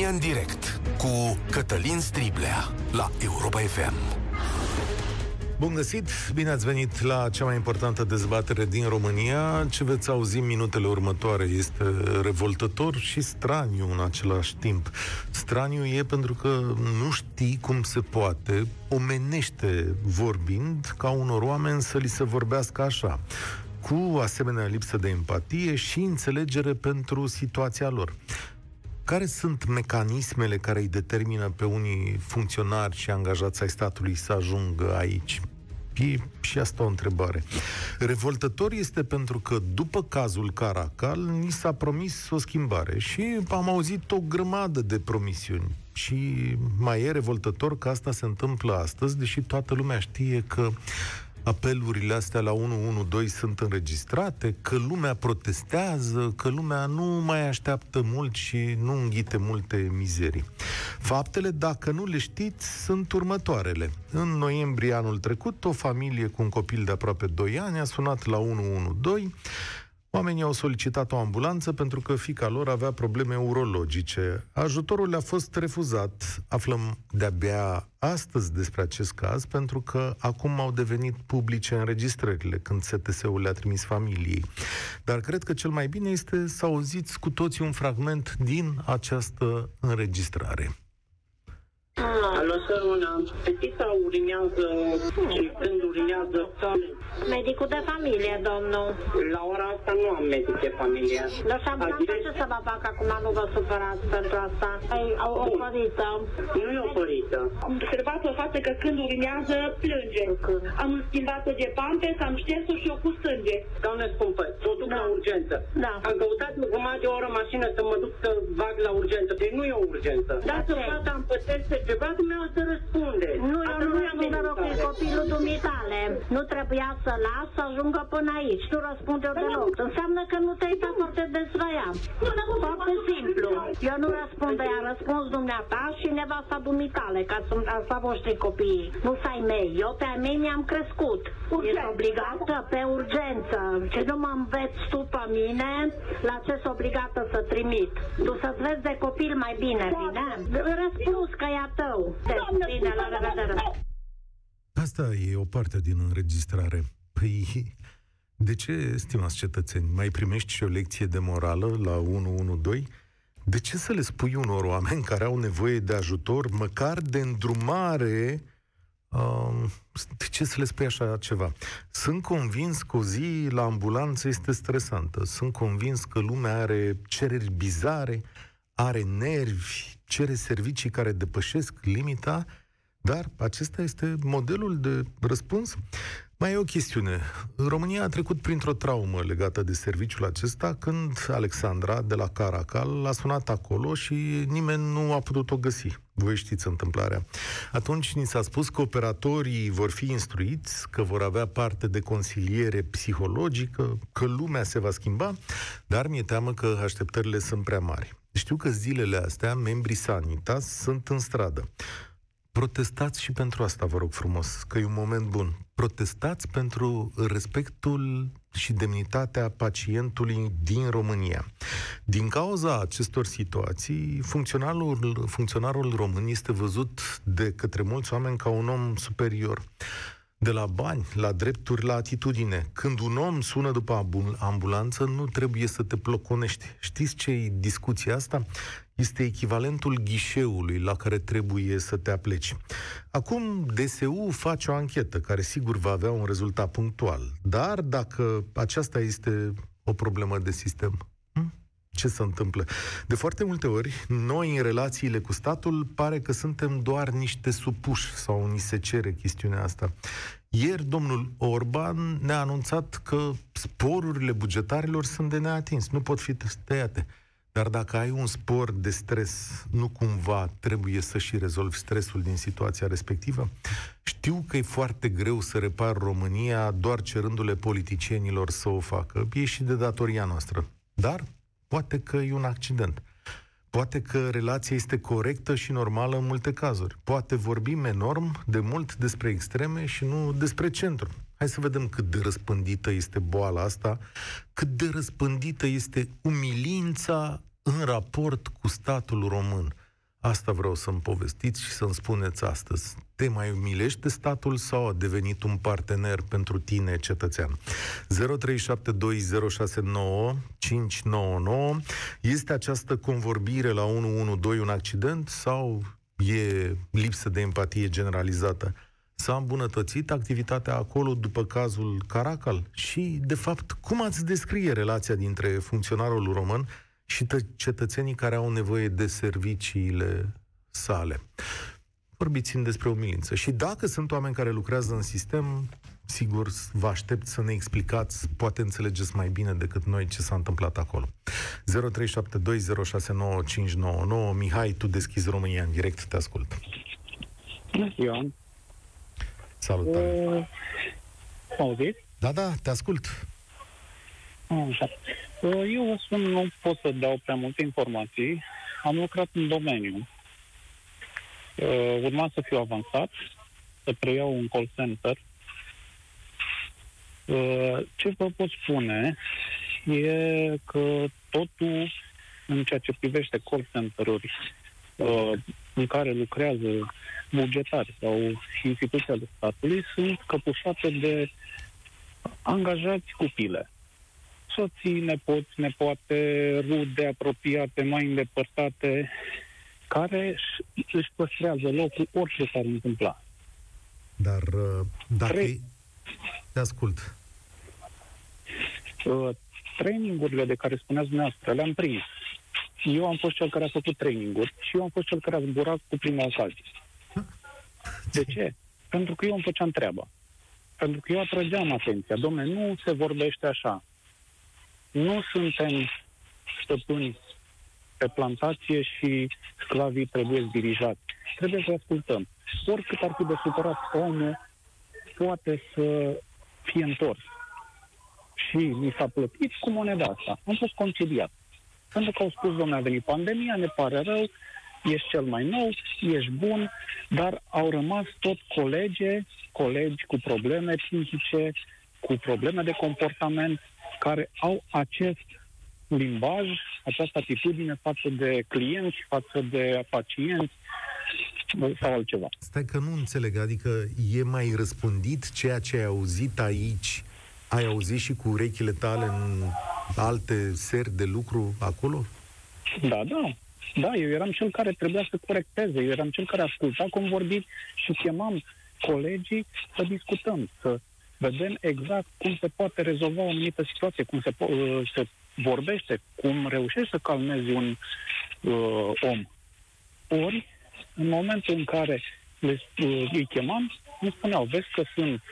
România în direct cu Cătălin Striblea la Europa FM. Bun găsit, bine ați venit la cea mai importantă dezbatere din România. Ce veți auzi în minutele următoare este revoltător și straniu în același timp. Straniu e pentru că nu știi cum se poate, omenește vorbind, ca unor oameni să li se vorbească așa cu asemenea lipsă de empatie și înțelegere pentru situația lor. Care sunt mecanismele care îi determină pe unii funcționari și angajați ai statului să ajungă aici? E și asta o întrebare. Revoltător este pentru că după cazul Caracal ni s-a promis o schimbare și am auzit o grămadă de promisiuni. Și mai e revoltător că asta se întâmplă astăzi, deși toată lumea știe că apelurile astea la 112 sunt înregistrate, că lumea protestează, că lumea nu mai așteaptă mult și nu înghite multe mizerii. Faptele, dacă nu le știți, sunt următoarele. În noiembrie anul trecut, o familie cu un copil de aproape 2 ani a sunat la 112 Oamenii au solicitat o ambulanță pentru că fica lor avea probleme urologice. Ajutorul le-a fost refuzat. Aflăm de-abia astăzi despre acest caz pentru că acum au devenit publice înregistrările când STS-ul le-a trimis familiei. Dar cred că cel mai bine este să auziți cu toții un fragment din această înregistrare. Alo, săruna, fetița urinează și când urinează... Medicul de familie, domnul. La ora asta nu am medic de familie. Dar și ambulanța ce să vă fac acum? Nu vă supărați pentru asta. Ai o, o părită. Nu e o părită. Am observat o fată că când urinează, plânge. Am schimbat-o de pampers, am șters-o și o cu sânge. Doamne scumpă, o duc Da. la urgență. Da. Am căutat o jumătate de oră mașină să mă duc să bag la urgență. Deci nu e o urgență. Da, Dacă ce? fata îmi pățește ceva, dumneavoastră răspunde. Nu, eu Asta nu e răspund deloc, e amenințare. copilul dumitale. Nu trebuia să las să ajungă până aici. Nu răspund eu deloc. Înseamnă că nu te-ai dat foarte desraia. Foarte simplu. Eu nu răspund de ea, răspuns dumneata și nevasta dumitale, că sunt asta voștri copiii. Nu să-ai mei. Eu pe ai mei mi-am crescut. Ești obligată pe urgență. Ce nu mă înveți tu pe mine, la ce sunt obligată să trimit? Tu să-ți vezi de copil mai bine, bine? Răspuns că e a tău. Bine, la revedere. Asta e o parte din înregistrare. Păi, de ce, stimați cetățeni, mai primești și o lecție de morală la 112? De ce să le spui unor oameni care au nevoie de ajutor, măcar de îndrumare, um, de ce să le spui așa ceva? Sunt convins că o zi la ambulanță este stresantă. Sunt convins că lumea are cereri bizare, are nervi, cere servicii care depășesc limita, dar acesta este modelul de răspuns. Mai e o chestiune. România a trecut printr-o traumă legată de serviciul acesta când Alexandra de la Caracal a sunat acolo și nimeni nu a putut o găsi. Voi știți întâmplarea. Atunci ni s-a spus că operatorii vor fi instruiți, că vor avea parte de consiliere psihologică, că lumea se va schimba, dar mi-e teamă că așteptările sunt prea mari. Știu că zilele astea membrii Sanitas sunt în stradă. Protestați și pentru asta, vă rog frumos, că e un moment bun. Protestați pentru respectul și demnitatea pacientului din România. Din cauza acestor situații, funcționarul, funcționarul român este văzut de către mulți oameni ca un om superior. De la bani, la drepturi, la atitudine. Când un om sună după ambu- ambulanță, nu trebuie să te ploconești. Știți ce e discuția asta? Este echivalentul ghișeului la care trebuie să te apleci. Acum, DSU face o anchetă care sigur va avea un rezultat punctual. Dar dacă aceasta este o problemă de sistem, hm? Ce se întâmplă? De foarte multe ori, noi în relațiile cu statul pare că suntem doar niște supuși sau ni se cere chestiunea asta. Ieri, domnul Orban ne-a anunțat că sporurile bugetarilor sunt de neatins, nu pot fi tăiate. Dar dacă ai un spor de stres, nu cumva trebuie să și rezolvi stresul din situația respectivă? Știu că e foarte greu să repar România doar cerându-le politicienilor să o facă. E și de datoria noastră. Dar poate că e un accident. Poate că relația este corectă și normală în multe cazuri. Poate vorbim enorm de mult despre extreme și nu despre centru. Hai să vedem cât de răspândită este boala asta, cât de răspândită este umilința în raport cu statul român. Asta vreau să-mi povestiți și să-mi spuneți astăzi. Te mai umilește statul sau a devenit un partener pentru tine, cetățean? 0372069599 Este această convorbire la 112 un accident sau e lipsă de empatie generalizată? S-a îmbunătățit activitatea acolo după cazul Caracal? Și, de fapt, cum ați descrie relația dintre funcționarul român și cetățenii care au nevoie de serviciile sale. Vorbiți-mi despre umilință. Și dacă sunt oameni care lucrează în sistem, sigur, vă aștept să ne explicați, poate înțelegeți mai bine decât noi ce s-a întâmplat acolo. 0372069599 Mihai, tu deschizi România în direct, te ascult. Ioan. Salutare. Uh, auziți? Da, da, te ascult. Așa. Eu vă spun, nu pot să dau prea multe informații. Am lucrat în domeniu. Urma să fiu avansat, să preiau un call center. Ce vă pot spune e că totul în ceea ce privește call center-uri în care lucrează bugetari sau instituția de statului sunt căpușate de angajați cu pile soții, nepoți, nepoate, rude apropiate, mai îndepărtate, care își păstrează locul orice s-ar întâmpla. Dar uh, dacă... Trei... Te ascult. Uh, trainingurile de care spuneați dumneavoastră le-am prins. Eu am fost cel care a făcut traininguri și eu am fost cel care a zburat cu prima ocazie. De ce? Pentru că eu îmi făceam treaba. Pentru că eu atrăgeam atenția. Domne, nu se vorbește așa nu suntem stăpâni pe plantație și sclavii trebuie dirijați. Trebuie să ascultăm. Oricât ar fi de supărat omul, poate să fie întors. Și mi s-a plătit cu moneda asta. Am fost concediat. Pentru că au spus, domnule, a venit pandemia, ne pare rău, ești cel mai nou, ești bun, dar au rămas tot colege, colegi cu probleme psihice, cu probleme de comportament, care au acest limbaj, această atitudine față de clienți, față de pacienți sau altceva. Stai că nu înțeleg, adică e mai răspândit ceea ce ai auzit aici, ai auzit și cu urechile tale în alte seri de lucru acolo? Da, da. Da, eu eram cel care trebuia să corecteze, eu eram cel care asculta cum vorbiți și chemam colegii să discutăm, să vedem exact cum se poate rezolva o anumită situație, cum se, po- uh, se vorbește, cum reușești să calmezi un uh, om. Ori, în momentul în care le, uh, îi chemam, îmi spuneau, vezi că sunt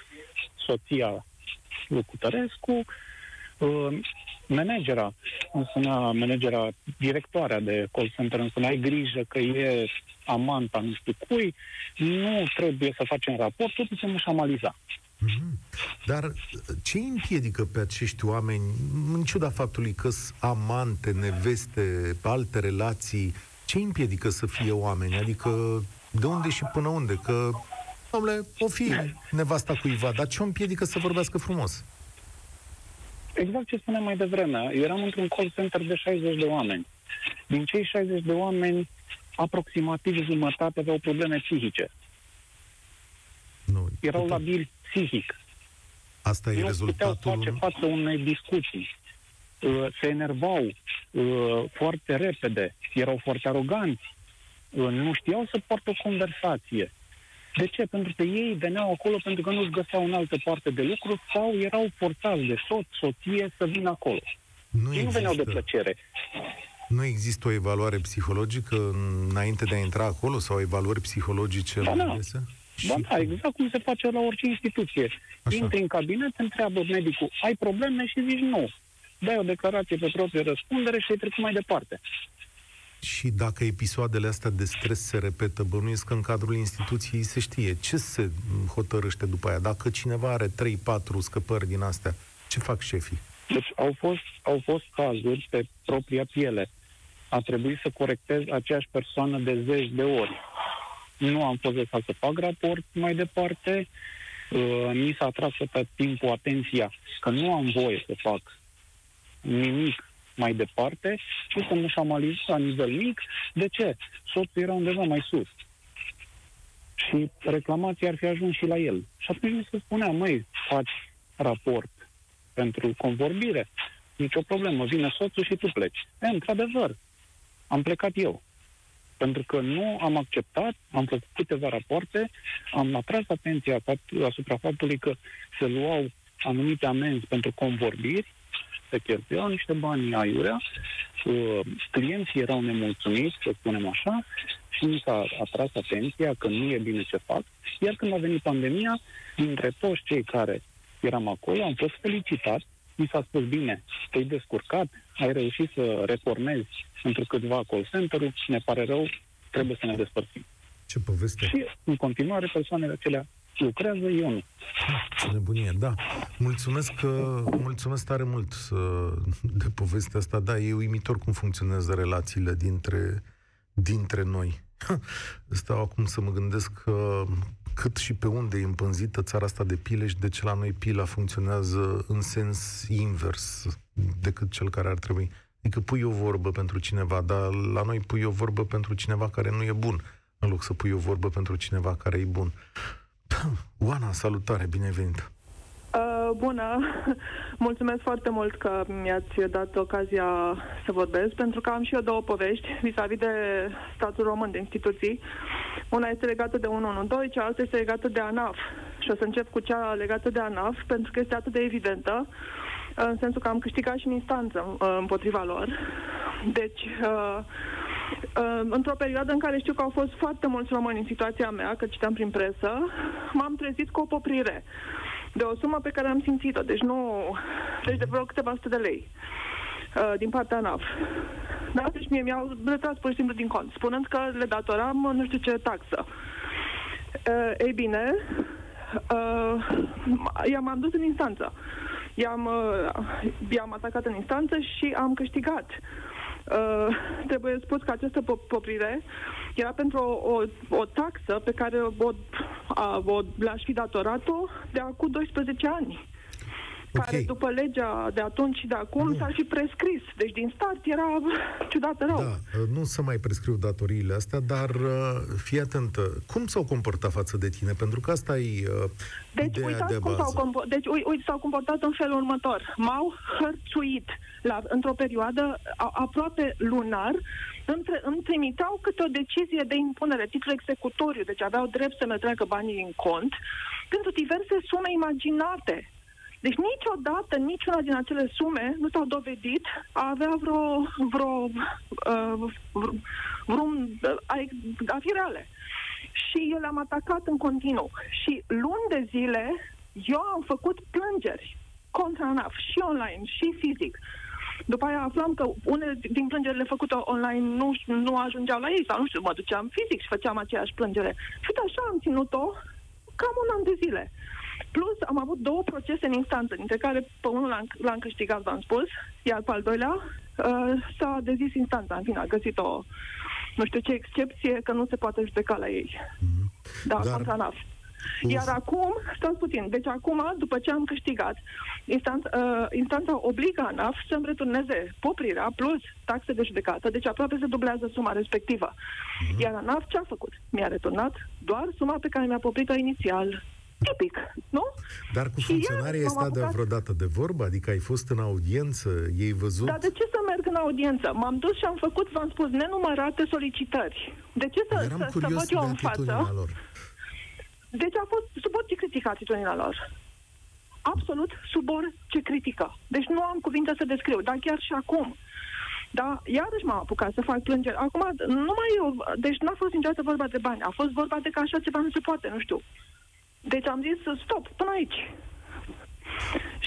soția lui Cutărescu, uh, managera, îmi spunea managera, directoarea de call center, îmi spunea, ai grijă că e amanta nu știu cui, nu trebuie să facem raport, totul se mușamaliza. Mm-hmm. Dar ce împiedică pe acești oameni, în ciuda faptului că sunt amante, neveste, alte relații, ce împiedică să fie oameni? Adică de unde și până unde? Că, domnule, o fi nevasta cuiva, dar ce o împiedică să vorbească frumos? Exact ce spuneam mai devreme. Eu eram într-un call center de 60 de oameni. Din cei 60 de oameni, aproximativ jumătate aveau probleme psihice. Nu, Erau labili psihic. Asta e nu rezultatul... puteau face față unei discuții. Uh, se enervau uh, foarte repede, erau foarte aroganți, uh, nu știau să poartă o conversație. De ce? Pentru că ei veneau acolo pentru că nu-și găseau în altă parte de lucru sau erau forțați de soț, soție să vină acolo. Nu ei nu veneau de plăcere. Nu există o evaluare psihologică înainte de a intra acolo sau evaluări psihologice Da, la da. Adresa? Ba da, exact cum se face la orice instituție. Așa. Intri în cabinet, te întreabă medicul, ai probleme și zici nu. Dai o declarație pe proprie răspundere și ai trecut mai departe. Și dacă episoadele astea de stres se repetă, bănuiesc că în cadrul instituției se știe ce se hotărăște după aia. Dacă cineva are 3-4 scăpări din astea, ce fac șefii? Deci au fost, au fost cazuri pe propria piele. A trebuit să corectez aceeași persoană de zeci de ori. Nu am fost lăsat să fac raport mai departe. Uh, mi s-a atras pe timpul atenția că nu am voie să fac nimic mai departe și să nu șamalizăm la nivel mic. De ce? Soțul era undeva mai sus. Și reclamația ar fi ajuns și la el. Și atunci mi se spunea, măi, faci raport pentru convorbire, nicio problemă, vine soțul și tu pleci. E, într-adevăr, am plecat eu. Pentru că nu am acceptat, am făcut câteva rapoarte, am atras atenția asupra faptului că se luau anumite amenzi pentru convorbiri, se cheltuiau niște bani aiurea, uh, clienții erau nemulțumiți, să spunem așa, și mi s-a atras atenția că nu e bine ce fac. Iar când a venit pandemia, dintre toți cei care eram acolo, am fost felicitat, mi s-a spus bine, te-ai descurcat, ai reușit să reformezi pentru câțiva call center ne pare rău, trebuie să ne despărțim. Ce poveste. Și în continuare persoanele acelea lucrează, eu nu. Ce nebunie, da. Mulțumesc, că, mulțumesc tare mult de povestea asta. Da, e uimitor cum funcționează relațiile dintre, dintre noi. Stau acum să mă gândesc că cât și pe unde e împânzită țara asta de pileș și de ce la noi pila funcționează în sens invers decât cel care ar trebui. Adică pui o vorbă pentru cineva, dar la noi pui o vorbă pentru cineva care nu e bun, în loc să pui o vorbă pentru cineva care e bun. Oana, salutare, bine ai venit! Uh, bună! Mulțumesc foarte mult că mi-ați dat ocazia să vorbesc, pentru că am și eu două povești vis-a-vis de statul român, de instituții. Una este legată de 112, cealaltă este legată de ANAF. Și o să încep cu cea legată de ANAF, pentru că este atât de evidentă, în sensul că am câștigat și în instanță uh, împotriva lor. Deci, uh, Uh, într-o perioadă în care știu că au fost foarte mulți români în situația mea, că citeam prin presă, m-am trezit cu o poprire de o sumă pe care am simțit-o, deci nu, deci de vreo câteva sute de lei uh, din partea NAF. Da? Deci mie mi-au retras pur și simplu din cont, spunând că le datoram nu știu ce taxă. Uh, ei bine, uh, i-am am dus în instanță. I-am, uh, i-am atacat în instanță și am câștigat. Uh, trebuie spus că această poprire era pentru o, o, o taxă pe care o, a, o le-aș fi datorat-o de acum 12 ani okay. care după legea de atunci și de acum s-ar fi prescris. Deci din start era ciudat rău. Da, nu să mai prescriu datoriile astea, dar uh, fii atentă. Cum s-au comportat față de tine? Pentru că asta e uh, deci, uitați de cum bază. s-au comportat. Deci, uite, s-au comportat în felul următor. M-au hărțuit la, într-o perioadă a, aproape lunar, între, îmi trimiteau câte o decizie de impunere, titlu executoriu, deci aveau drept să-mi treacă banii în cont, pentru diverse sume imaginate. Deci niciodată, niciuna din acele sume nu s-au dovedit a avea vreo, vreo, uh, vreun, a, a fi reale. Și eu le-am atacat în continuu. Și luni de zile eu am făcut plângeri contra ANAF, și online, și fizic. După aia aflam că unele din plângerile făcute online nu, nu ajungeau la ei, sau nu știu, mă duceam fizic și făceam aceeași plângere. Și așa am ținut-o cam un an de zile. Plus, am avut două procese în instanță, dintre care pe unul l-am, l-am câștigat, v-am spus, iar pe al doilea uh, s-a dezis instanța. În fine, a găsit o, nu știu ce excepție, că nu se poate judeca la ei. Mm-hmm. Da, Dar... contra NAF. Uf. Iar acum, stați puțin, deci acum, după ce am câștigat, instanța, uh, instanța obligă ANAF să-mi returneze poprirea plus taxe de judecată, deci aproape se dublează suma respectivă. Mm-hmm. Iar ANAF ce a făcut? Mi-a returnat doar suma pe care mi-a poprit-o inițial tipic, nu? Dar cu funcționarii ai stat de vreodată de vorbă? Adică ai fost în audiență, ei văzut? Dar de ce să merg în audiență? M-am dus și am făcut, v-am spus, nenumărate solicitări. De ce să, Eram să, să văd eu în față? Lor. Deci a fost sub orice critică atitudinea lor. Absolut sub orice critică. Deci nu am cuvinte să descriu, dar chiar și acum. Da, iarăși m-am apucat să fac plângeri. Acum, nu mai eu, deci n-a fost niciodată vorba de bani. A fost vorba de că așa ceva nu se poate, nu știu. Deci am zis stop, până aici.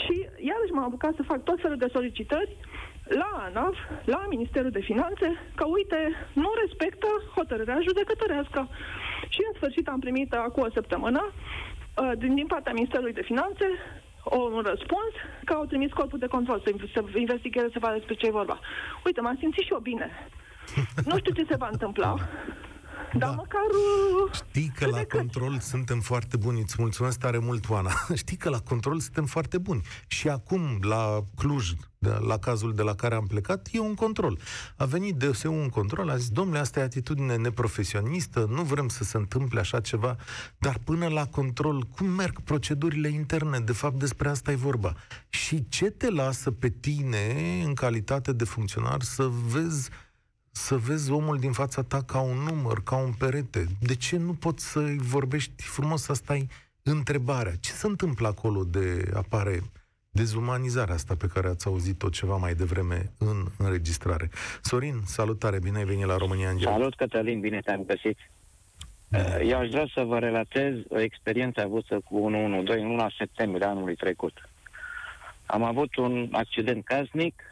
Și iarăși m-am apucat să fac tot felul de solicitări la ANAF, la Ministerul de Finanțe, că uite, nu respectă hotărârea judecătorească. Și în sfârșit am primit acum o săptămână uh, din, din partea Ministerului de Finanțe o, un răspuns că au trimis corpul de control să, să investigheze, să vadă despre ce e vorba. Uite, m-am simțit și eu bine. Nu știu ce se va întâmpla. Dar Da. măcar... uh, Știi că la control suntem foarte buni, îți mulțumesc tare mult, Oana. Știi că la control suntem foarte buni. Și acum, la Cluj, de- la cazul de la care am plecat, e un control. A venit DSU un control, a zis, domnule, asta e atitudine neprofesionistă, nu vrem să se întâmple așa ceva, dar până la control, cum merg procedurile interne? De fapt, despre asta e vorba. Și ce te lasă pe tine, în calitate de funcționar, să vezi să vezi omul din fața ta ca un număr, ca un perete. De ce nu poți să-i vorbești frumos, asta e întrebarea. Ce se întâmplă acolo de apare dezumanizarea asta pe care ați auzit-o ceva mai devreme în înregistrare? Sorin, salutare, bine ai venit la România în direct. Salut, Cătălin, bine te-am găsit. Uh, Eu aș vrea să vă relatez o experiență avută cu 112 în luna septembrie anului trecut. Am avut un accident casnic,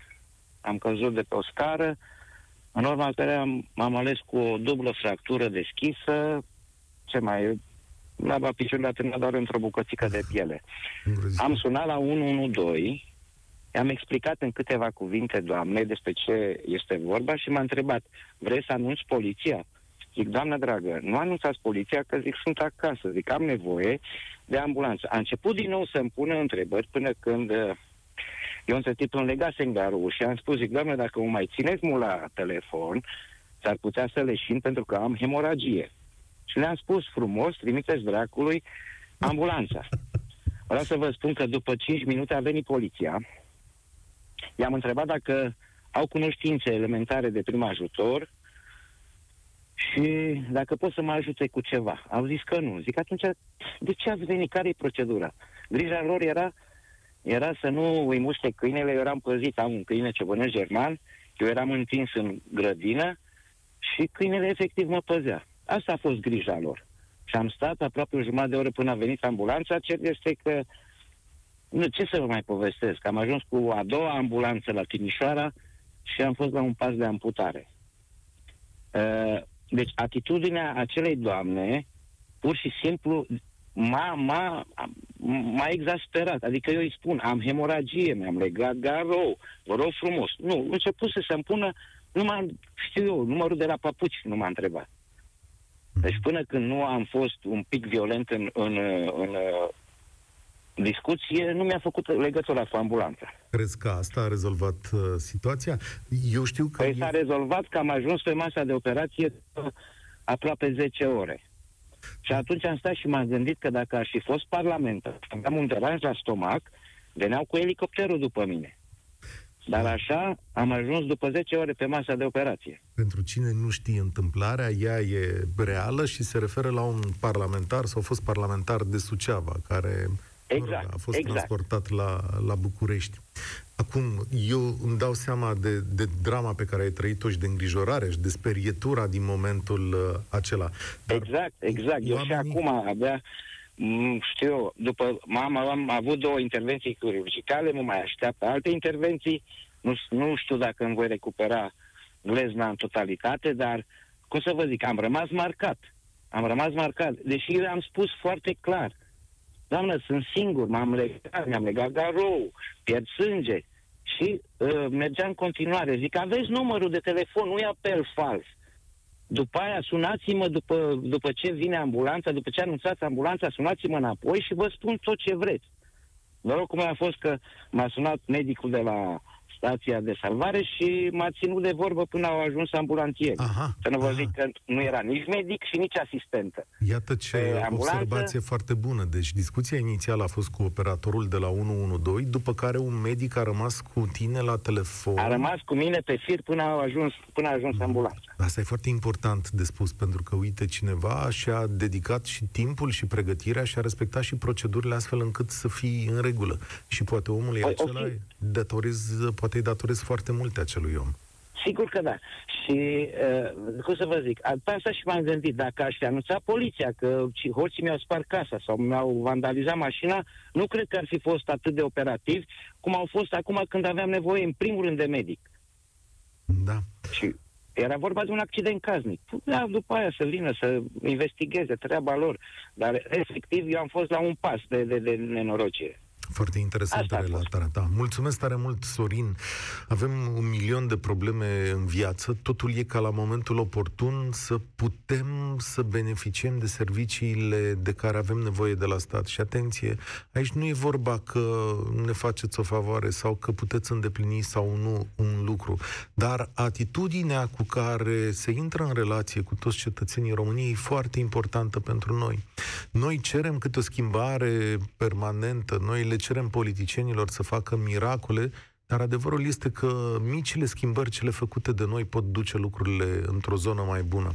am căzut de pe o scară, în urma care am, m-am ales cu o dublă fractură deschisă, ce mai laba piciorului a terminat doar într-o bucățică de piele. Am sunat la 112, i-am explicat în câteva cuvinte doamnei despre ce este vorba și m-a întrebat, vrei să anunți poliția? Zic, doamnă dragă, nu anunțați poliția că zic, sunt acasă, zic, am nevoie de ambulanță. A început din nou să-mi pună întrebări până când uh, eu între timp îmi legasem garul și am spus, zic, doamne, dacă mă mai țineți mult la telefon, s-ar putea să leșin pentru că am hemoragie. Și le-am spus frumos, trimiteți dracului ambulanța. Vreau să vă spun că după 5 minute a venit poliția. I-am întrebat dacă au cunoștințe elementare de prim ajutor și dacă pot să mă ajute cu ceva. Au zis că nu. Zic, atunci, de ce ați venit? Care e procedura? Grija lor era, era să nu îi muște câinele. Eu eram păzit, am un câine ce bănesc german, eu eram întins în grădină și câinele efectiv mă păzea. Asta a fost grija lor. Și am stat aproape o jumătate de oră până a venit ambulanța. Cert este că, nu, ce să vă mai povestesc, am ajuns cu a doua ambulanță la Timișoara și am fost la un pas de amputare. Uh, deci atitudinea acelei doamne, pur și simplu, m-a, m-a, m-a exasperat. Adică eu îi spun, am hemoragie, mi-am legat garou, vă rog frumos. Nu, început să se-mi pună, nu m știu eu, numărul de la papuci nu m-a întrebat. Deci până când nu am fost un pic violent în, în, în, în discuție, nu mi-a făcut legătura cu ambulanța. Crezi că asta a rezolvat uh, situația? Eu știu că... Păi s-a rezolvat că am ajuns pe masa de operație după aproape 10 ore. Și atunci am stat și m-am gândit că dacă aș fi fost parlamentar, aveam un deranj la stomac, veneau cu elicopterul după mine. Dar așa am ajuns după 10 ore pe masa de operație. Pentru cine nu știe întâmplarea, ea e reală și se referă la un parlamentar sau fost parlamentar de Suceava, care Exact, mă rog, a fost exact. transportat la, la București. Acum, eu îmi dau seama de, de drama pe care ai trăit-o și de îngrijorare și de sperietura din momentul uh, acela. Dar Exact, exact. Eu și oamenii- acum abia, m, știu eu, după mama am avut două intervenții chirurgicale, mă mai așteaptă alte intervenții. Nu, nu știu dacă îmi voi recupera glezna în totalitate, dar, cum să vă zic, am rămas marcat. Am rămas marcat. Deși eu am spus foarte clar, doamnă, sunt singur, m-am legat, mi-am legat garou, pierd sânge. Și uh, mergea în continuare. Zic, aveți numărul de telefon, nu e apel fals. După aia sunați-mă după, după ce vine ambulanța, după ce anunțați ambulanța, sunați-mă înapoi și vă spun tot ce vreți. Noroc cum a fost că m-a sunat medicul de la stația de salvare și m-a ținut de vorbă până au ajuns ambulantieri. Aha, Să nu vă aha. zic că nu era nici medic și nici asistentă. Iată ce Pe ambulanță- observație foarte bună. Deci discuția inițială a fost cu operatorul de la 112, după care un medic a rămas cu tine la telefon. A rămas cu mine pe fir până a ajuns, până a ajuns ambulanța. Asta e foarte important de spus, pentru că, uite, cineva și-a dedicat și timpul și pregătirea și a respectat și procedurile astfel încât să fii în regulă. Și poate omul e Păi, acela, ok. datorez, poate îi datorez foarte multe acelui om. Sigur că da. Și, uh, cum să vă zic, a- pe asta și m-am gândit, dacă aș fi anunțat poliția că ci- hoții mi-au spart casa sau mi-au vandalizat mașina, nu cred că ar fi fost atât de operativ cum au fost acum când aveam nevoie, în primul rând, de medic. Da. Și era vorba de un accident casnic. Da, după aia să vină să investigheze treaba lor. Dar, efectiv, eu am fost la un pas de, de, de nenorocire. Foarte interesantă relatarea ta. Mulțumesc tare mult, Sorin. Avem un milion de probleme în viață. Totul e ca la momentul oportun să putem să beneficiem de serviciile de care avem nevoie de la stat. Și atenție, aici nu e vorba că ne faceți o favoare sau că puteți îndeplini sau nu un lucru, dar atitudinea cu care se intră în relație cu toți cetățenii României e foarte importantă pentru noi. Noi cerem câte o schimbare permanentă, noi le cerem politicienilor să facă miracole, dar adevărul este că micile schimbări cele făcute de noi pot duce lucrurile într-o zonă mai bună.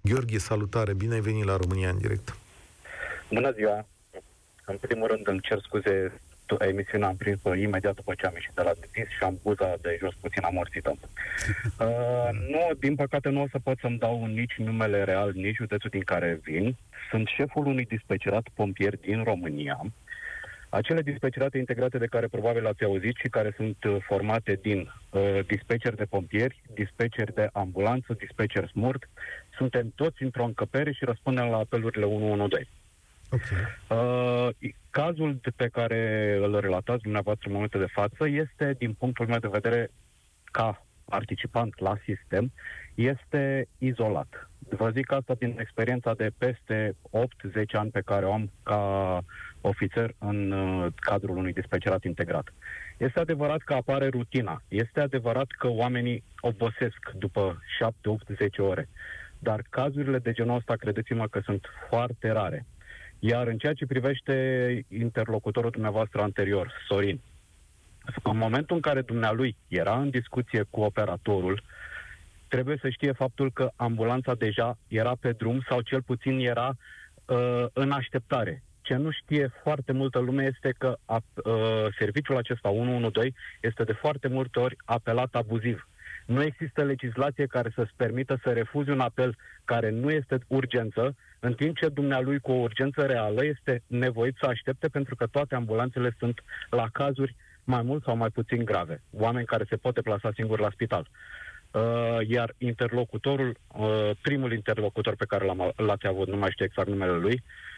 Gheorghe, salutare, bine ai venit la România în direct. Bună ziua! În primul rând îmi cer scuze, emisiunea am prins-o imediat după ce am ieșit de la dentist și am buza de jos puțin amorțită. Uh, nu, din păcate nu o să pot să-mi dau nici numele real, nici județul din care vin. Sunt șeful unui dispecerat pompier din România, acele dispecerate integrate de care probabil ați auzit și care sunt uh, formate din uh, dispeceri de pompieri, dispeceri de ambulanță, dispeceri smurt, suntem toți într-o încăpere și răspundem la apelurile 112. Okay. Uh, cazul de pe care îl relatați dumneavoastră în momentul de față este, din punctul meu de vedere, ca participant la sistem, este izolat. Vă zic asta din experiența de peste 8-10 ani pe care o am ca ofițer în uh, cadrul unui dispecerat integrat. Este adevărat că apare rutina, este adevărat că oamenii obosesc după 7, 8, 10 ore, dar cazurile de genul ăsta, credeți-mă că sunt foarte rare. Iar în ceea ce privește interlocutorul dumneavoastră anterior, Sorin, în momentul în care dumnealui era în discuție cu operatorul, trebuie să știe faptul că ambulanța deja era pe drum sau cel puțin era uh, în așteptare. Ce nu știe foarte multă lume este că a, uh, serviciul acesta 112 este de foarte multe ori apelat abuziv. Nu există legislație care să-ți permită să refuzi un apel care nu este urgență, în timp ce dumnealui cu o urgență reală este nevoit să aștepte pentru că toate ambulanțele sunt la cazuri mai mult sau mai puțin grave. Oameni care se pot deplasa singuri la spital. Uh, iar interlocutorul, uh, primul interlocutor pe care l-am, l-ați avut, nu mai știu exact numele lui, uh,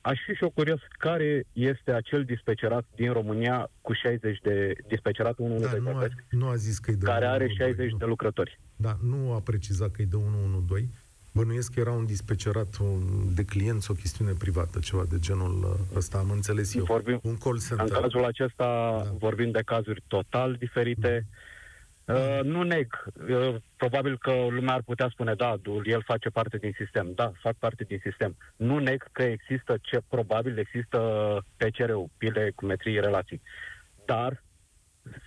aș fi și eu curios care este acel dispecerat din România cu 60 de dispecerat 1 da, nu, a, nu a zis că e de care are 60 nu. de lucrători. Da, nu a precizat că e de 112. Bănuiesc că era un dispecerat un, de clienți, o chestiune privată, ceva de genul uh, ăsta, am înțeles eu. Vorbim, un call center. În cazul acesta da. vorbim de cazuri total diferite. Da Uh, nu neg. Uh, probabil că lumea ar putea spune, da, el face parte din sistem. Da, fac parte din sistem. Nu neg că există ce probabil există PCR-ul, pile cu metrii relații. Dar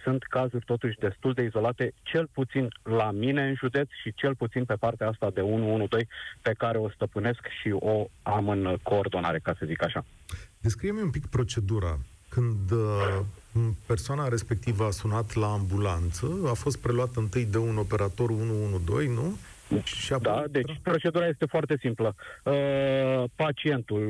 sunt cazuri totuși destul de izolate, cel puțin la mine în județ și cel puțin pe partea asta de 112 pe care o stăpânesc și o am în coordonare, ca să zic așa. Descrie-mi un pic procedura. Când uh, persoana respectivă a sunat la ambulanță, a fost preluată întâi de un operator 112, nu? Și apoi... Da, deci procedura este foarte simplă. Uh, pacientul,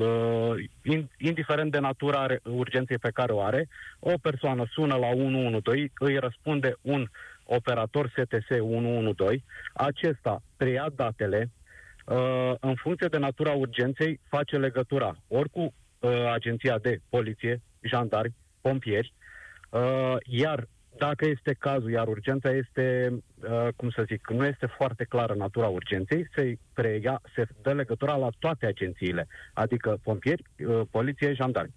uh, indiferent de natura urgenței pe care o are, o persoană sună la 112, îi răspunde un operator STS 112, acesta preia datele, uh, în funcție de natura urgenței, face legătura ori cu uh, agenția de poliție, jandarmi, pompieri, Uh, iar dacă este cazul, iar urgența este, uh, cum să zic, nu este foarte clară natura urgenței, se preia, se dă legătura la toate agențiile, adică pompieri, uh, poliție, jandarmi.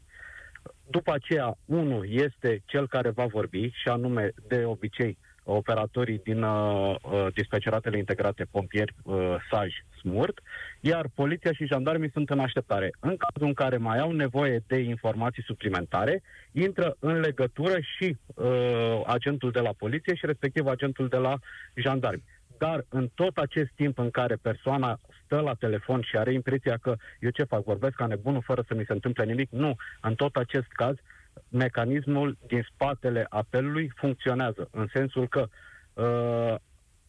După aceea, unul este cel care va vorbi, și anume, de obicei, operatorii din uh, uh, dispeceratele integrate pompieri, uh, SAJ, SMURT, iar poliția și jandarmii sunt în așteptare. În cazul în care mai au nevoie de informații suplimentare, intră în legătură și uh, agentul de la poliție și respectiv agentul de la jandarmi. Dar în tot acest timp în care persoana stă la telefon și are impresia că eu ce fac, vorbesc ca nebunul fără să mi se întâmple nimic, nu. În tot acest caz, mecanismul din spatele apelului funcționează, în sensul că uh,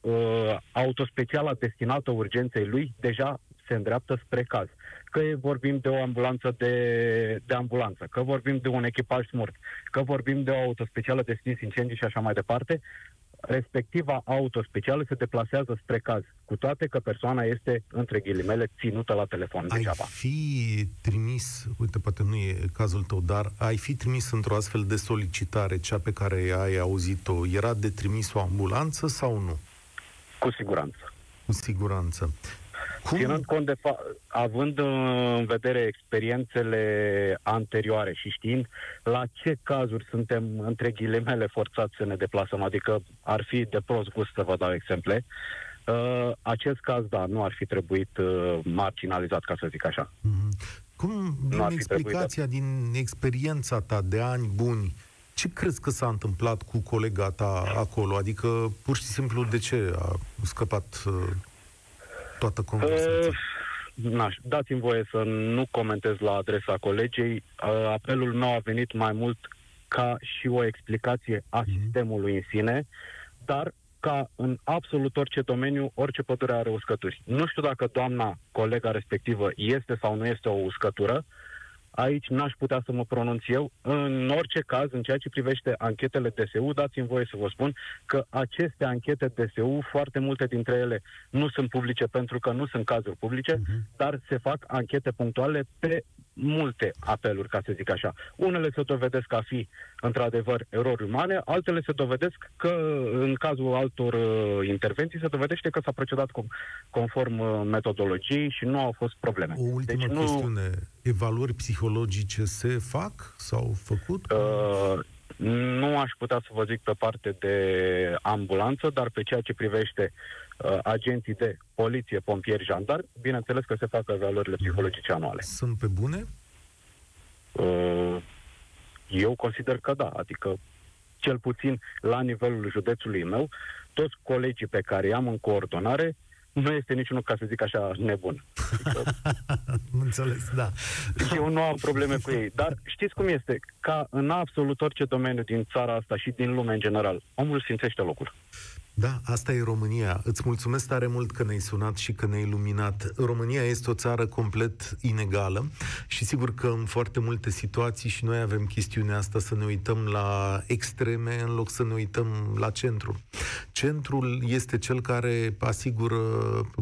uh, autospeciala destinată urgenței lui deja se îndreaptă spre caz. Că vorbim de o ambulanță de, de ambulanță, că vorbim de un echipaj smurt, că vorbim de o autospecială de stins incendii și așa mai departe, respectiva auto specială se deplasează spre caz, cu toate că persoana este, între ghilimele, ținută la telefon ai degeaba. fi trimis, uite, poate nu e cazul tău, dar ai fi trimis într-o astfel de solicitare, cea pe care ai auzit-o, era de trimis o ambulanță sau nu? Cu siguranță. Cu siguranță. Cum? Ținând cont de fa- având în vedere experiențele anterioare și știind la ce cazuri suntem, între ghilimele, forțați să ne deplasăm, adică ar fi de prost gust să vă dau exemple, uh, acest caz, da, nu ar fi trebuit uh, marginalizat, ca să zic așa. Mm-hmm. Cum, din explicația, trebuit, din experiența ta de ani buni, ce crezi că s-a întâmplat cu colega ta acolo? Adică, pur și simplu, de ce a scăpat uh, toată conversația? Uh, dați-mi voie să nu comentez la adresa colegei. Uh, apelul meu a venit mai mult ca și o explicație a mm-hmm. sistemului în sine, dar ca în absolut orice domeniu, orice pădure are uscături. Nu știu dacă doamna, colega respectivă, este sau nu este o uscătură, uh, Aici n-aș putea să mă pronunț eu. În orice caz, în ceea ce privește anchetele DSU, dați-mi voie să vă spun că aceste anchete DSU, foarte multe dintre ele nu sunt publice pentru că nu sunt cazuri publice, uh-huh. dar se fac anchete punctuale pe multe apeluri, ca să zic așa. Unele se dovedesc a fi, într-adevăr, erori umane, altele se dovedesc că, în cazul altor uh, intervenții, se dovedește că s-a procedat com- conform uh, metodologiei și nu au fost probleme. O ultimă deci, chestiune. Nu... Evaluări psihologice se fac sau făcut? Uh, nu aș putea să vă zic pe parte de ambulanță, dar pe ceea ce privește uh, agenții de poliție, pompieri, jandar, bineînțeles că se fac evaluările psihologice anuale. Sunt pe bune? Uh, eu consider că da, adică cel puțin la nivelul județului meu, toți colegii pe care i-am în coordonare nu este niciunul, ca să zic așa, nebun. Adică, Înțeles, da. Eu nu am probleme cu ei. Dar știți cum este? Ca în absolut orice domeniu din țara asta și din lume în general, omul simțește locul. Da, asta e România. Îți mulțumesc tare mult că ne-ai sunat și că ne-ai iluminat. România este o țară complet inegală și sigur că în foarte multe situații și noi avem chestiunea asta să ne uităm la extreme în loc să ne uităm la centru. Centrul este cel care asigură,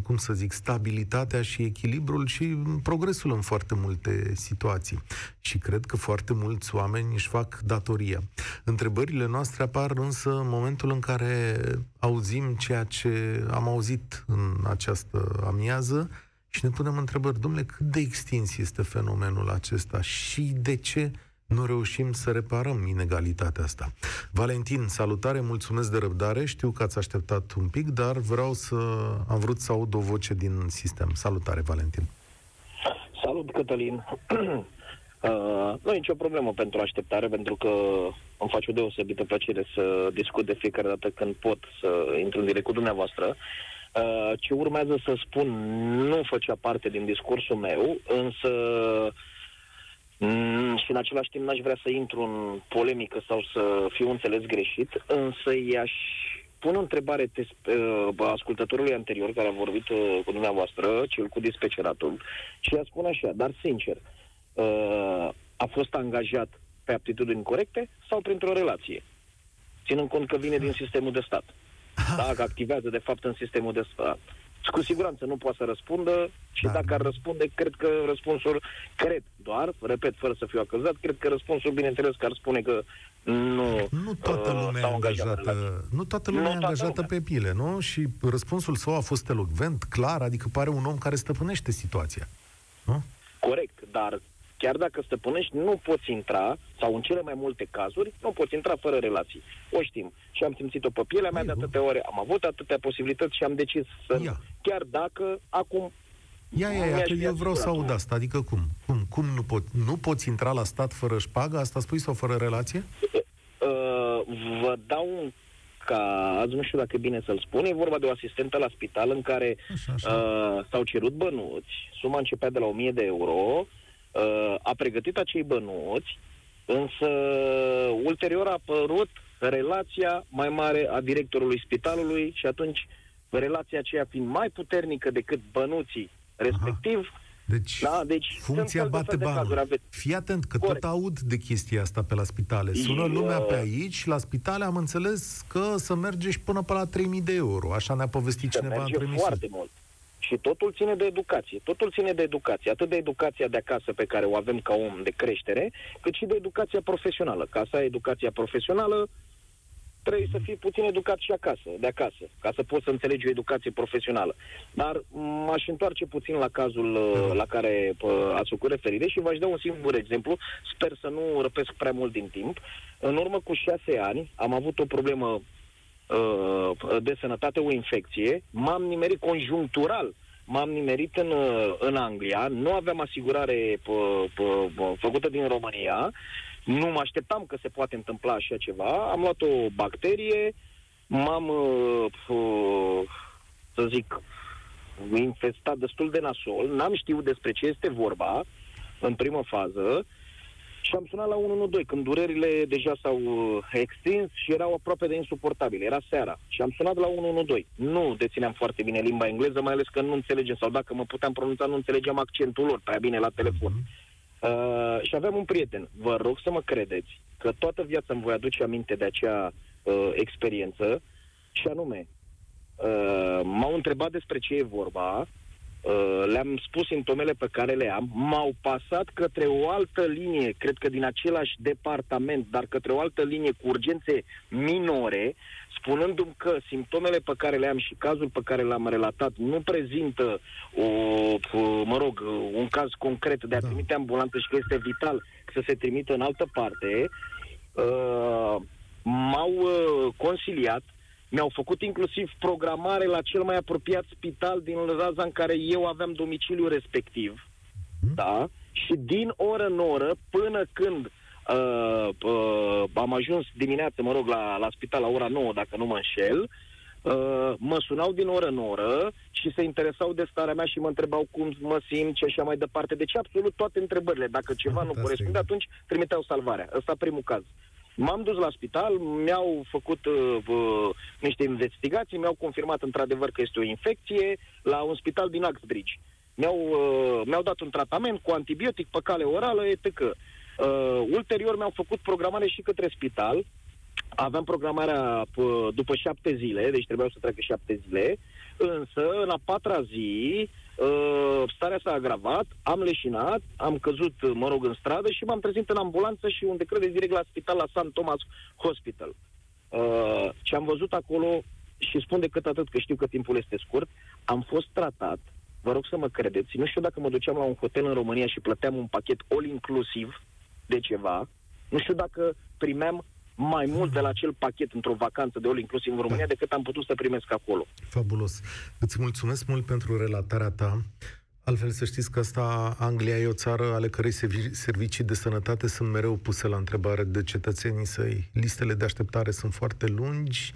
cum să zic, stabilitatea și echilibrul și progresul în foarte multe situații. Și cred că foarte mulți oameni își fac datoria. Întrebările noastre apar însă în momentul în care auzim ceea ce am auzit în această amiază și ne punem întrebări, domnule, cât de extins este fenomenul acesta și de ce nu reușim să reparăm inegalitatea asta. Valentin, salutare, mulțumesc de răbdare, știu că ați așteptat un pic, dar vreau să am vrut să aud o voce din sistem. Salutare, Valentin. Salut, Cătălin. Uh, nu e nicio problemă pentru așteptare, pentru că îmi face o deosebită plăcere să discut de fiecare dată când pot să intru în direct cu dumneavoastră. Uh, ce urmează să spun nu făcea parte din discursul meu, însă mm, și în același timp n-aș vrea să intru în polemică sau să fiu înțeles greșit, însă i-aș pun o întrebare te, uh, ascultătorului anterior care a vorbit uh, cu dumneavoastră, cel cu dispeceratul, și i-a spune așa, dar sincer, uh, uh, a fost angajat pe aptitudini corecte sau printr-o relație, ținând cont că vine din sistemul de stat. Dacă activează, de fapt, în sistemul de stat. Cu siguranță nu poate să răspundă și da. dacă ar răspunde, cred că răspunsul, cred doar, repet, fără să fiu acuzat, cred că răspunsul, bineînțeles, că ar spune că nu Nu toată uh, lumea uh, e angajată, nu toată lumea nu e angajată lumea. pe pile, nu? Și răspunsul său a fost elocvent, clar, adică pare un om care stăpânește situația. Nu? Corect, dar chiar dacă stăpânești, nu poți intra, sau în cele mai multe cazuri, nu poți intra fără relații. O știm. Și am simțit-o pe pielea mea de atâtea ore, am avut atâtea posibilități și am decis să Ia. Chiar dacă acum Ia, ia, ia, că eu vreau să aud asta. Adică cum? Cum, cum nu, pot, nu poți intra la stat fără șpagă? Asta spui sau fără relație? Uh, vă dau un caz, nu știu dacă e bine să-l spun, e vorba de o asistentă la spital în care așa, așa. Uh, s-au cerut bănuți, suma începea de la 1000 de euro, uh, a pregătit acei bănuți, însă ulterior a apărut relația mai mare a directorului spitalului și atunci relația aceea fiind mai puternică decât bănuții respectiv, Aha. Deci, da? deci funcția bate banul. Fii atent că Corect. tot aud de chestia asta pe la spitale. Sună lumea pe aici, la spitale am înțeles că să merge și până pe la 3000 de euro. Așa ne-a povestit se cineva merge în foarte mult. Și totul ține de educație. Totul ține de educație. Atât de educația de acasă pe care o avem ca om de creștere, cât și de educația profesională. Ca să ai educația profesională, trebuie să fii puțin educat și acasă, de acasă, ca să poți să înțelegi o educație profesională. Dar m-aș întoarce puțin la cazul uh, la care uh, ați făcut referire și v-aș da un singur exemplu. Sper să nu răpesc prea mult din timp. În urmă cu șase ani am avut o problemă uh, de sănătate, o infecție. M-am nimerit conjunctural m-am nimerit în, în Anglia, nu aveam asigurare p- p- p- făcută din România nu mă așteptam că se poate întâmpla așa ceva. Am luat o bacterie, m-am, uh, uh, să zic, infestat destul de nasol, n-am știut despre ce este vorba în primă fază și am sunat la 112 când durerile deja s-au uh, extins și erau aproape de insuportabile. Era seara și am sunat la 112. Nu dețineam foarte bine limba engleză, mai ales că nu înțelegem sau dacă mă puteam pronunța, nu înțelegeam accentul lor prea bine la telefon. Mm-hmm. Uh, și aveam un prieten. Vă rog să mă credeți că toată viața îmi voi aduce aminte de acea uh, experiență și anume, uh, m-au întrebat despre ce e vorba, uh, le-am spus simptomele pe care le am, m-au pasat către o altă linie, cred că din același departament, dar către o altă linie cu urgențe minore, spunându-mi că simptomele pe care le am și cazul pe care l-am relatat nu prezintă o, mă rog, un caz concret de a da. trimite ambulanță și că este vital să se trimită în altă parte, uh, m-au uh, consiliat, mi-au făcut inclusiv programare la cel mai apropiat spital din raza în care eu aveam domiciliu respectiv. Mm. Da? Și din oră în oră, până când Uh, uh, am ajuns dimineață, mă rog, la, la spital la ora 9, dacă nu mă înșel. Uh, mă sunau din oră în oră și se interesau de starea mea și mă întrebau cum mă simt și așa mai departe. Deci absolut toate întrebările. Dacă ceva nu corespunde, atunci trimiteau salvarea. Ăsta primul caz. M-am dus la spital, mi-au făcut uh, uh, niște investigații, mi-au confirmat într-adevăr că este o infecție la un spital din Axbridge. Mi-au, uh, mi-au dat un tratament cu antibiotic pe cale orală, etc. Uh, ulterior mi-au făcut programare și către spital. Aveam programarea p- după șapte zile, deci trebuiau să treacă șapte zile, însă în a patra zi uh, starea s-a agravat, am leșinat, am căzut, mă rog, în stradă și m-am trezit în ambulanță și unde credeți direct la spital, la St. Thomas Hospital. Uh, și am văzut acolo și spun decât atât că știu că timpul este scurt, am fost tratat, vă rog să mă credeți, nu știu dacă mă duceam la un hotel în România și plăteam un pachet all-inclusiv, de ceva, nu știu dacă primeam mai mult de la acel pachet într-o vacanță de ori inclusiv în România, decât am putut să primesc acolo. Fabulos. Îți mulțumesc mult pentru relatarea ta. Altfel să știți că asta, Anglia e o țară ale cărei servicii de sănătate sunt mereu puse la întrebare de cetățenii săi. Listele de așteptare sunt foarte lungi,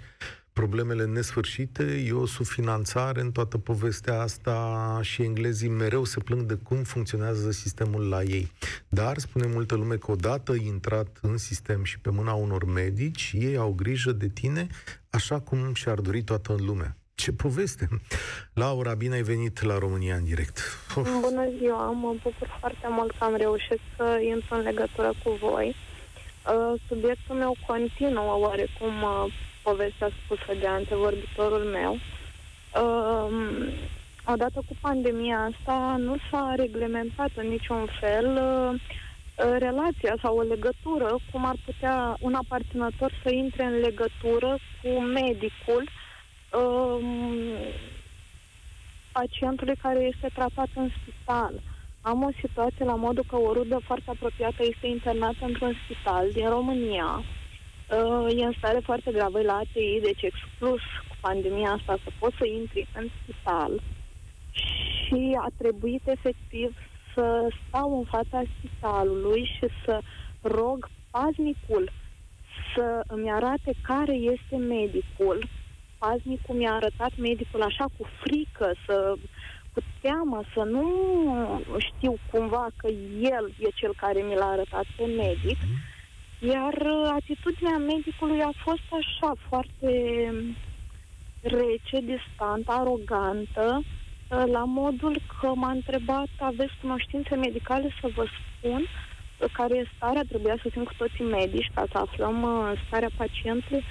problemele nesfârșite, e o subfinanțare în toată povestea asta și englezii mereu se plâng de cum funcționează sistemul la ei. Dar spune multă lume că odată intrat în sistem și pe mâna unor medici, ei au grijă de tine așa cum și-ar dori toată lumea. Ce poveste! Laura, bine ai venit la România în direct. Of. Bună ziua, mă bucur foarte mult că am reușit să intru în legătură cu voi. Uh, subiectul meu continuă oarecum uh, povestea spusă de antevorbitorul meu. Uh, odată cu pandemia asta nu s-a reglementat în niciun fel uh, relația sau o legătură, cum ar putea un aparținător să intre în legătură cu medicul uh, pacientului care este tratat în spital. Am o situație la modul că o rudă foarte apropiată este internată într-un spital din România uh, e în stare foarte gravă la ATI, deci exclus cu pandemia asta să poți să intri în spital și a trebuit efectiv să stau în fața spitalului și să rog paznicul să îmi arate care este medicul. Paznicul mi-a arătat medicul așa cu frică, să, cu teamă, să nu știu cumva că el e cel care mi l-a arătat pe medic. Mm iar uh, atitudinea medicului a fost așa, foarte rece, distantă, arogantă uh, la modul că m-a întrebat, aveți cunoștințe medicale să vă spun uh, care e starea, trebuia să fim cu toții medici ca să aflăm uh, starea pacientului.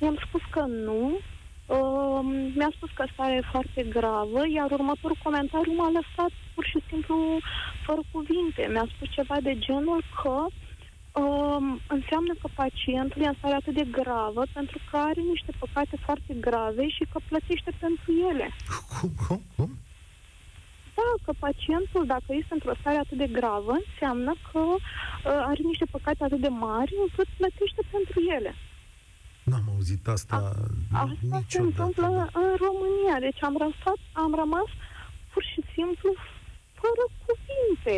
I-am spus că nu, uh, mi-a spus că starea e foarte gravă, iar următorul comentariu m-a lăsat pur și simplu fără cuvinte. Mi-a spus ceva de genul că uh, înseamnă că pacientul e în stare atât de gravă pentru că are niște păcate foarte grave și că plătește pentru ele. Cum, cum, cum? Da, că pacientul, dacă este într-o stare atât de gravă, înseamnă că uh, are niște păcate atât de mari încât plătește pentru ele. N-am auzit asta A, Asta niciodată. se întâmplă în România. Deci am răsat, am rămas pur și simplu fără cuvinte.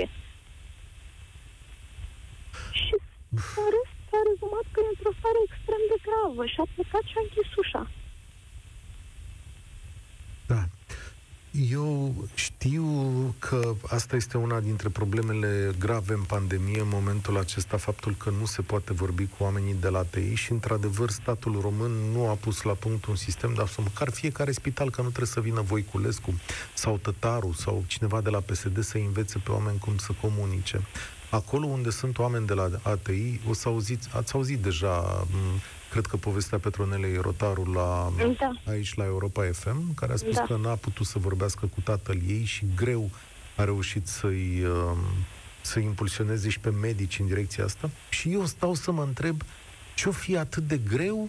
Și în rest s-a rezumat că e într-o stare extrem de gravă și a plecat și a închis ușa. Da. Eu știu că asta este una dintre problemele grave în pandemie, în momentul acesta, faptul că nu se poate vorbi cu oamenii de la TI și, într-adevăr, statul român nu a pus la punct un sistem, dar să măcar fiecare spital, că nu trebuie să vină Voiculescu sau Tătaru sau cineva de la PSD să învețe pe oameni cum să comunice. Acolo unde sunt oameni de la ATI, o să auziți, ați auzit deja m, cred că povestea Petronelei Rotaru la, Da. aici la Europa FM, care a spus Da. că n-a putut să vorbească cu tatăl ei și greu a reușit să-i, um, să impulsioneze și pe medici în direcția asta. Și eu stau să mă întreb ce-o fi atât de greu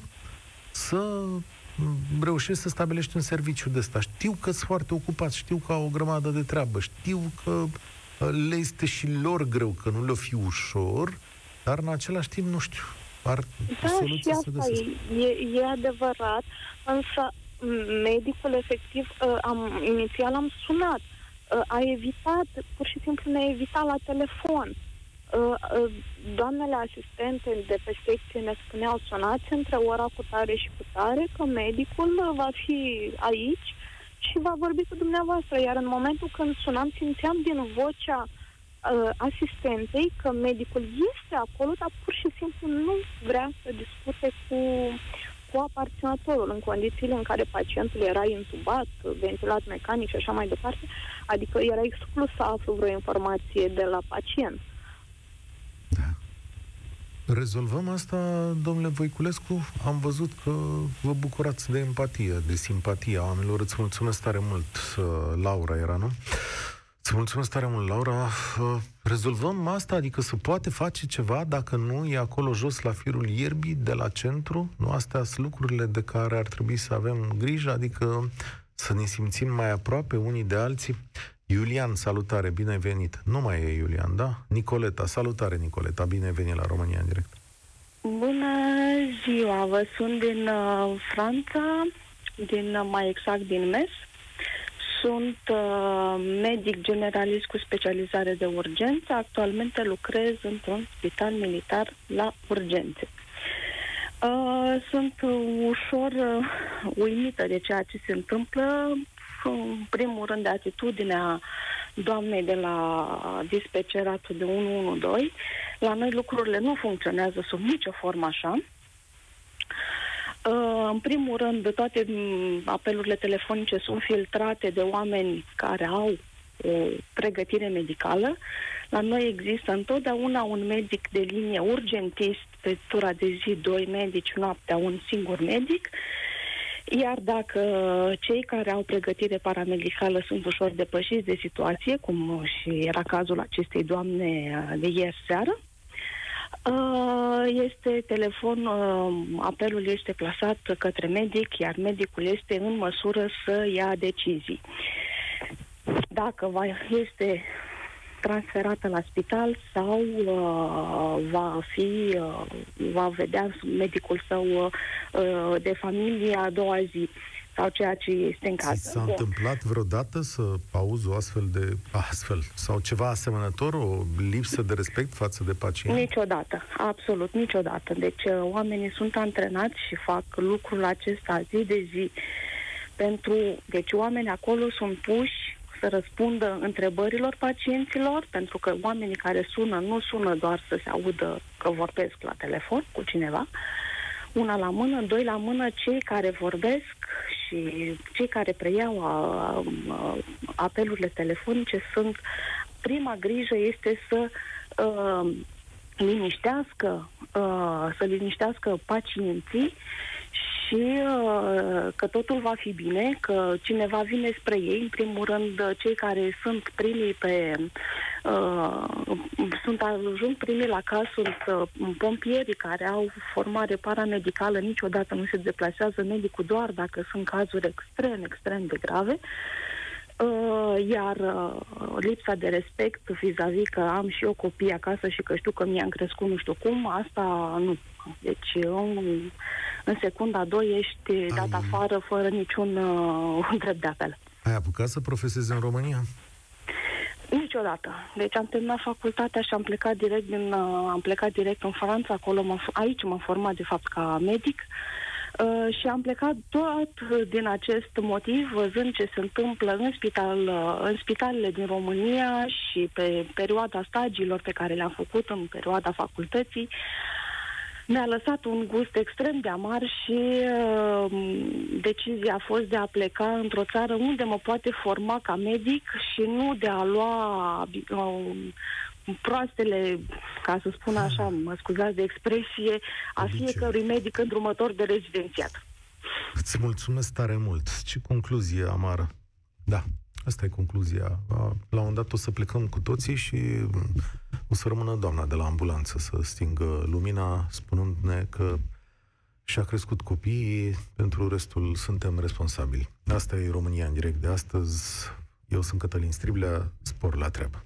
să m, reușești să stabilești un serviciu de ăsta. Știu că sunt foarte ocupați, știu că au o grămadă de treabă, știu că uh, le este și lor greu, că nu le-o fi ușor, dar în același timp, nu știu, ar Da, și soluție să asta găsesc. e, e, e adevărat, însă m, medicul efectiv, uh, am, inițial am sunat, uh, a evitat, pur și simplu ne-a evitat la telefon. Uh, uh, Doamnele asistente de pe secție ne spuneau, sunați între ora cu tare și cu tare, că medicul uh, va fi aici și va vorbi cu dumneavoastră. Iar în momentul când sunam, simțeam din vocea uh, asistentei că medicul este acolo, dar pur și simplu nu vrea să discute cu, cu aparținătorul în condițiile în care pacientul era intubat, ventilat mecanic și așa mai departe, adică era exclus să aflu vreo informație de la pacient. Rezolvăm asta, domnule Voiculescu? Am văzut că vă bucurați de empatie, de simpatie a oamenilor. Îți mulțumesc tare mult, uh, Laura era, nu? Îți mulțumesc tare mult, Laura. Uh, Rezolvăm asta? Adică se poate face ceva dacă nu e acolo jos la firul ierbii, de la centru? Nu astea sunt lucrurile de care ar trebui să avem grijă? Adică să ne simțim mai aproape unii de alții? Iulian, salutare, bine ai venit. Nu mai e Iulian, da? Nicoleta, salutare Nicoleta, bine ai venit la România în direct. Bună ziua, vă sunt din uh, Franța, din uh, mai exact din MES. Sunt uh, medic generalist cu specializare de urgență. Actualmente lucrez într-un spital militar la urgențe. Uh, sunt uh, ușor uh, uimită de ceea ce se întâmplă, în primul rând de atitudinea doamnei de la dispeceratul de 112. La noi lucrurile nu funcționează sub nicio formă așa. Uh, În primul rând, toate mm, apelurile telefonice sunt filtrate de oameni care au o pregătire medicală. La noi există întotdeauna un medic de linie urgentist, pe tura de zi, doi medici, noaptea, un singur medic. Iar dacă cei care au pregătire paramedicală sunt ușor depășiți de situație, cum și era cazul acestei doamne uh, de ieri seară, Uh, este telefon, uh, apelul este plasat către medic, iar medicul este în măsură să ia decizii. Dacă va, este transferată la spital sau uh, va fi, uh, va vedea medicul său uh, de familie a doua zi sau ceea ce este în Ți casă. s-a întâmplat vreodată să auzi o astfel de astfel sau ceva asemănător, o lipsă de respect față de pacient? Niciodată, absolut niciodată. Deci uh, oamenii sunt antrenați și fac lucrul acesta zi de zi. Pentru, deci oamenii acolo sunt puși să răspundă întrebărilor pacienților, pentru că oamenii care sună nu sună doar să se audă că vorbesc la telefon cu cineva, una la mână, doi la mână, cei care vorbesc și cei care preiau a, a, apelurile telefonice sunt prima grijă este să uh, liniștească, uh, să liniștească pacienții și uh, că totul va fi bine, că cineva vine spre ei, în primul rând cei care sunt primii pe uh, sunt ajung primii la caz sunt uh, pompierii care au formare paramedicală, niciodată nu se deplasează medicul doar dacă sunt cazuri extrem, extrem de grave. Uh, iar uh, lipsa de respect vis-a-vis că am și eu copii acasă și că știu că mi-am crescut nu știu cum, asta nu. Deci în, în secunda a doi ești Ai... dat afară fără niciun uh, drept de apel. Ai apucat să profesezi în România? Niciodată. Deci am terminat facultatea și am plecat direct din, uh, am plecat direct în Franța, acolo m aici m-am format de fapt ca medic uh, și am plecat tot din acest motiv, văzând ce se întâmplă în, spital, uh, în spitalele din România și pe perioada stagiilor pe care le-am făcut în perioada facultății, mi-a lăsat un gust extrem de amar și uh, decizia a fost de a pleca într-o țară unde mă poate forma ca medic și nu de a lua uh, proastele, ca să spun așa, mă scuzați de expresie, a fiecărui medic îndrumător de rezidențiat. Îți mulțumesc tare mult. Ce concluzie amară. Da, asta e concluzia. La un moment dat o să plecăm cu toții și o să rămână doamna de la ambulanță să stingă lumina, spunându-ne că și-a crescut copiii, pentru restul suntem responsabili. Asta e România în direct de astăzi. Eu sunt Cătălin Striblea, spor la treabă.